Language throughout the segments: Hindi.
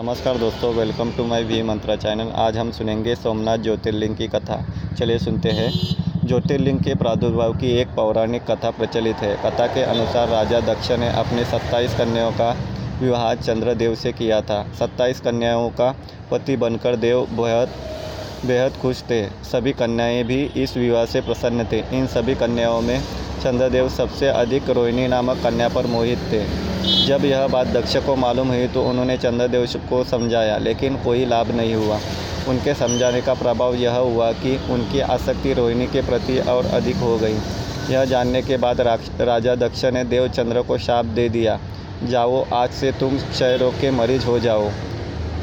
नमस्कार दोस्तों welcome to my V Mantra channel आज हम सुनेंगे सोमनाथ ज्योतिर्लिंग की कथा। चलिए सुनते हैं। ज्योतिर्लिंग के प्रादुर्भाव की एक पौराणिक कथा प्रचलित है। कथा के अनुसार राजा दक्ष ने अपने 27 कन्याओं का विवाह चंद्रदेव से किया था। 27 कन्याओं का पति बनकर देव बेहद बेहद खुश थे। सभी कन्याएँ भी इस विवाह से प्रसन्न थे। इन सभी कन्याओं में चंद्रदेव सबसे अधिक रोहिणी नामक कन्या पर मोहित थे। जब यह बात दक्ष को मालूम हुई तो उन्होंने चंद्रदेव को समझाया, लेकिन कोई लाभ नहीं हुआ। उनके समझाने का प्रभाव यह हुआ कि उनकी आसक्ति रोहिणी के प्रति और अधिक हो गई। यह जानने के बाद राजा दक्ष ने देवचंद्र को शाप दे दिया। जाओ, आज से तुम क्षय रोग के मरीज़ हो जाओ।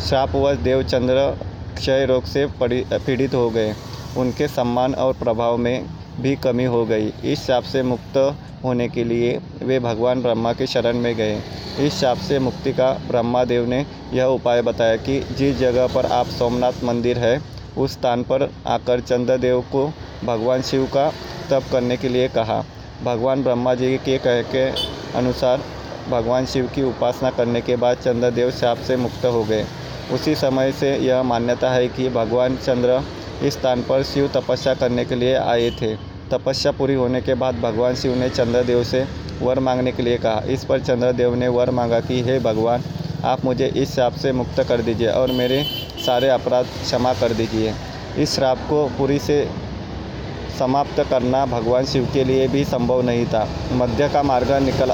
शापवश देवचंद्र क्षय रोग से पीड़ित हो गए। उनके सम्मान और प्रभाव में भी कमी हो गई। इस शाप से मुक्त होने के लिए वे भगवान ब्रह्मा के शरण में गए। इस शाप से मुक्ति का ब्रह्मा देव ने यह उपाय बताया कि जिस जगह पर आप सोमनाथ मंदिर है, उस स्थान पर आकर चंद्रदेव को भगवान शिव का तप करने के लिए कहा। भगवान ब्रह्मा जी के कह के अनुसार भगवान शिव की उपासना करने के बाद चंद्रदेव शाप से मुक्त हो गए। उसी समय से यह मान्यता है कि भगवान चंद्र इस स्थान पर शिव तपस्या करने के लिए आए थे। तपस्या पूरी होने के बाद भगवान शिव ने चंद्रदेव से वर मांगने के लिए कहा। इस पर चंद्रदेव ने वर मांगा कि, हे भगवान, आप मुझे इस श्राप से मुक्त कर दीजिए और मेरे सारे अपराध क्षमा कर दीजिए। इस श्राप को पूरी से समाप्त करना भगवान शिव के लिए भी संभव नहीं था। मध्य का मार्ग निकल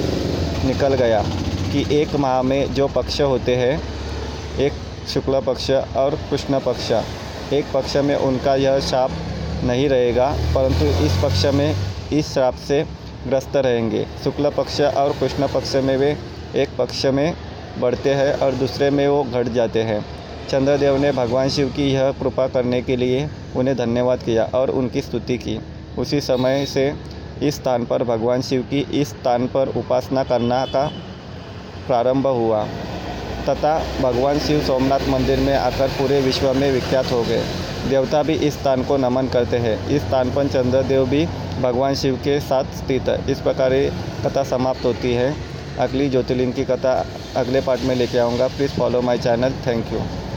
निकल गया कि एक माह में जो पक्ष होते हैं, एक शुक्ल पक्ष और कृष्ण पक्ष एक पक्ष में उनका यह शाप नहीं रहेगा, परंतु इस पक्ष में इस श्राप से ग्रस्त रहेंगे। शुक्ल पक्ष और कृष्ण पक्ष में वे एक पक्ष में बढ़ते हैं और दूसरे में वो घट जाते हैं। चंद्रदेव ने भगवान शिव की यह कृपा करने के लिए उन्हें धन्यवाद किया और उनकी स्तुति की। उसी समय से इस स्थान पर भगवान शिव की इस स्थान पर उपासना करना का प्रारंभ हुआ। तथा भगवान शिव सोमनाथ मंदिर में आकर पूरे विश्व में विख्यात हो गए। देवता भी इस स्थान को नमन करते हैं। इस स्थान पर चंद्रदेव भी भगवान शिव के साथ स्थित। है इस प्रकार ये कथा समाप्त होती है। अगली ज्योतिर्लिंग की कथा अगले पार्ट में लेके आऊँगा। Please follow my channel thank you